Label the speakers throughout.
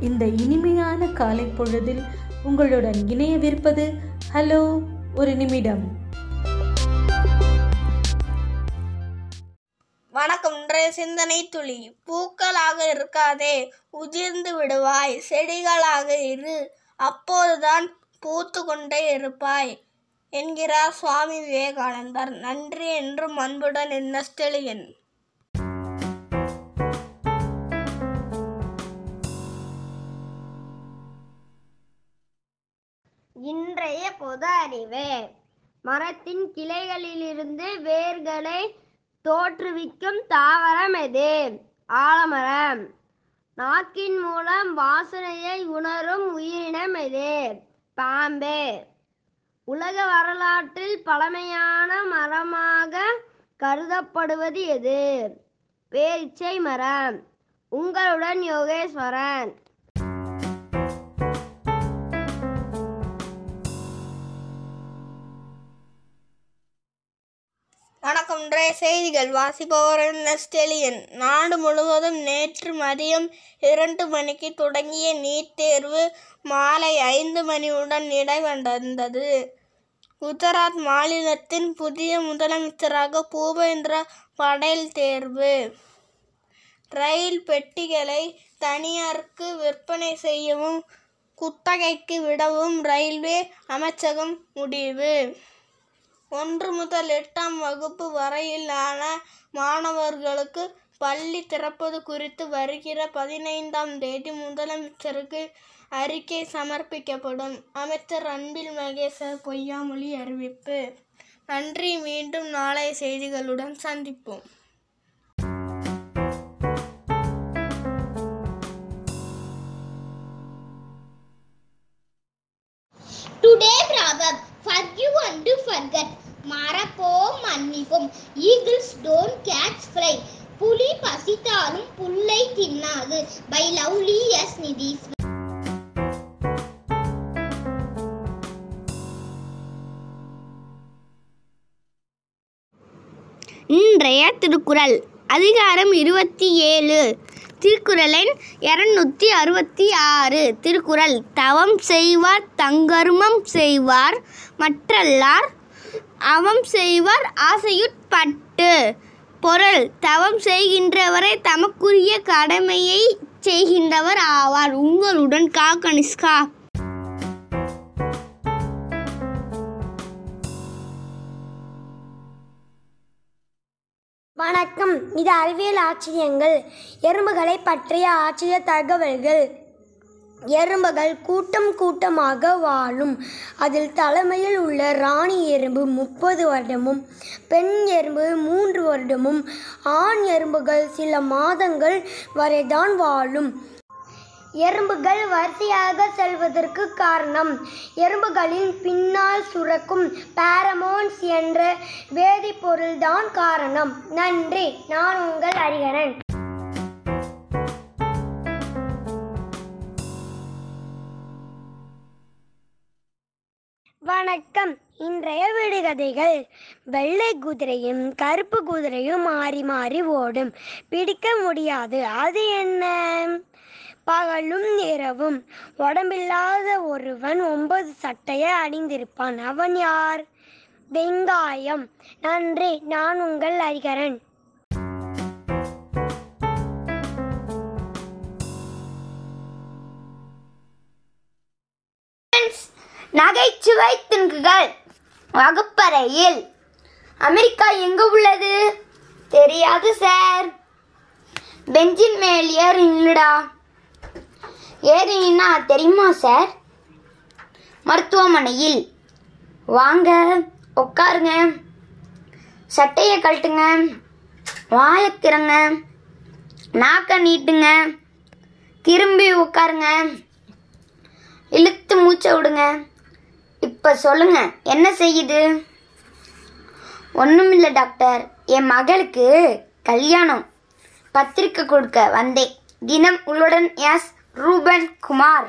Speaker 1: இந்த இனிமையான காலை பொழுதில் உங்களுடன் இணையவிருப்பது ஹலோ ஒரு நிமிடம்.
Speaker 2: வணக்கம். இன்றைய சிந்தனை துளி பூக்களாக இருக்காதே உதிர்ந்து விடுவாய் செடிகளாக இரு அப்போதுதான் பூத்து கொண்டே இருப்பாய் என்கிறார் சுவாமி விவேகானந்தர். நன்றி என்றும் அன்புடன் என்ன
Speaker 3: இன்றைய பொது அறிவு மரத்தின் கிளைகளிலிருந்து வேர்களை தோற்றுவிக்கும் தாவரம் எது? ஆலமரம். நாக்கின் மூலம் வாசனையை உணரும் உயிரினம் எது? பாம்பு. உலக வரலாற்றில் பழமையான மரமாக கருதப்படுவது எது? பேரிச்சை மரம். உங்களுடன் யோகேஸ்வரன்.
Speaker 2: இன்றைய செய்திகள் வாசிப்பவர் நெஸ்டெலியன் நாடு முழுவதும் நேற்று மதியம் இரண்டு மணிக்கு தொடங்கிய நீட் தேர்வு மாலை ஐந்து மணியுடன் நிறைவடைந்தது குஜராத் மாநிலத்தின் புதிய முதலமைச்சராக பூபேந்திர படேல் தேர்வு. ரயில் பெட்டிகளை தனியாருக்கு விற்பனை செய்யவும் குத்தகைக்கு விடவும் ரயில்வே அமைச்சகம் முடிவு. ஒன்று முதல் எட்டாம் வகுப்பு வரையிலான மாணவர்களுக்கு பள்ளி திறப்பது குறித்து வருகிற பதினைந்தாம் தேதி முதலமைச்சருக்கு அறிக்கை சமர்ப்பிக்கப்படும். அமைச்சர் அன்பில் மகேசர் பொய்யாமொழி அறிவிப்பு. நன்றி. மீண்டும் நாளைய செய்திகளுடன் சந்திப்போம்.
Speaker 4: ஈகிள்ஸ் டோன்ட் கேட்ச் ஃப்ரை புலி பசித்தாலும் புல்லை தின்னாது. பை லவ்லி எஸ் நிதீஸ்
Speaker 3: இன்றைய திருக்குறள். அதிகாரம் இருபத்தி ஏழு. திருக்குறளின் இரநூத்தி அறுபத்தி ஆறு. திருக்குறள் தவம் செய்வார் தங்கருமம் செய்வார் மற்றல்லார் அவம் செய்வார் ஆசையுட்பட்டு. பொருள் தவம் செய்கின்றவரை தமக்குரிய கடமையை செய்கின்றவர் ஆவார். உங்களுடன் கா கனிஷ்கா.
Speaker 5: வணக்கம். இது அறிவியல் ஆச்சரியங்கள் எறும்புகளை பற்றிய ஆச்சரிய தகவல்கள். எறும்புகள் கூட்டம் கூட்டமாக வாழும். அதில் தலைமையில் உள்ள ராணி எறும்பு முப்பது வருடமும் பெண் எறும்பு மூன்று வருடமும் ஆண் எறும்புகள் சில மாதங்கள் வரைதான் வாழும். எறும்புகள் வரிசையாக செல்வதற்கு காரணம் எறும்புகளின் பின்னால் சுரக்கும் பாரமோன்ஸ் என்ற வேதிப்பொருள்தான் காரணம். நன்றி நான் உங்கள் அறிகரன் வணக்கம். இன்றைய விடுகதைகள். வெள்ளை குதிரையும் கருப்பு குதிரையும் மாறி மாறி ஓடும். பிடிக்க முடியாது. அது என்ன? பகலும் இரவும். உடம்பில்லாத ஒருவன் ஒன்பது சட்டையை அணிந்திருப்பான். அவன் யார்? வெங்காயம். நன்றி. நான் உங்கள் அறிகரன்
Speaker 3: நகைச்சுவை துணுக்குகள் வகுப்பறையில். அமெரிக்கா எங்கு உள்ளது? தெரியாது சார். பெஞ்சின் மேல் ஏறி நில்லுடா. ஏறி நின்னா தெரியுமா சார்? மருத்துவமனையில். வாங்க உட்காருங்க. சட்டையை கழட்டுங்க. வாயை திறங்க. நாக்க நீட்டுங்க. திரும்பி உட்காருங்க. இழுத்து மூச்சை விடுங்க. இப்போ சொல்லுங்க. என்ன செய்யுது? ஒன்றுமில்ல டாக்டர். என் மகளுக்கு கல்யாணம் பத்திரிக்கை கொடுக்க வந்தேன். தினம் உள்ளுடன் எஸ். ரூபன் குமார்.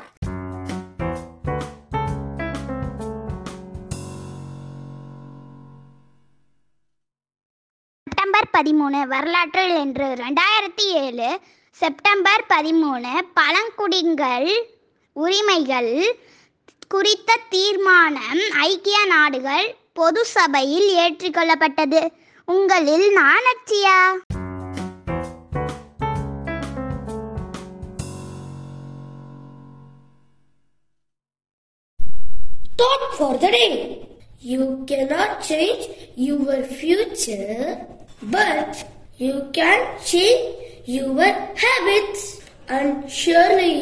Speaker 4: செப்டம்பர் பதிமூணு வரலாற்றில் என்று ரெண்டாயிரத்தி ஏழு செப்டம்பர் பதிமூணு பழங்குடிகள் உரிமைகள் குறித்த தீர்மானம் ஐக்கிய நாடுகள் பொது சபையில் ஏற்றுக்கொள்ளப்பட்டது உங்களில் நாணச்சியா
Speaker 6: Thought for the day. You cannot change your future, but you can change your habits. And surely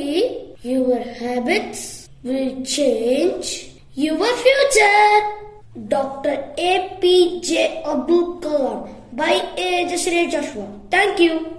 Speaker 6: your habits will change your future. Dr. APJ Abdul Kalam by A. Joshua. Thank you.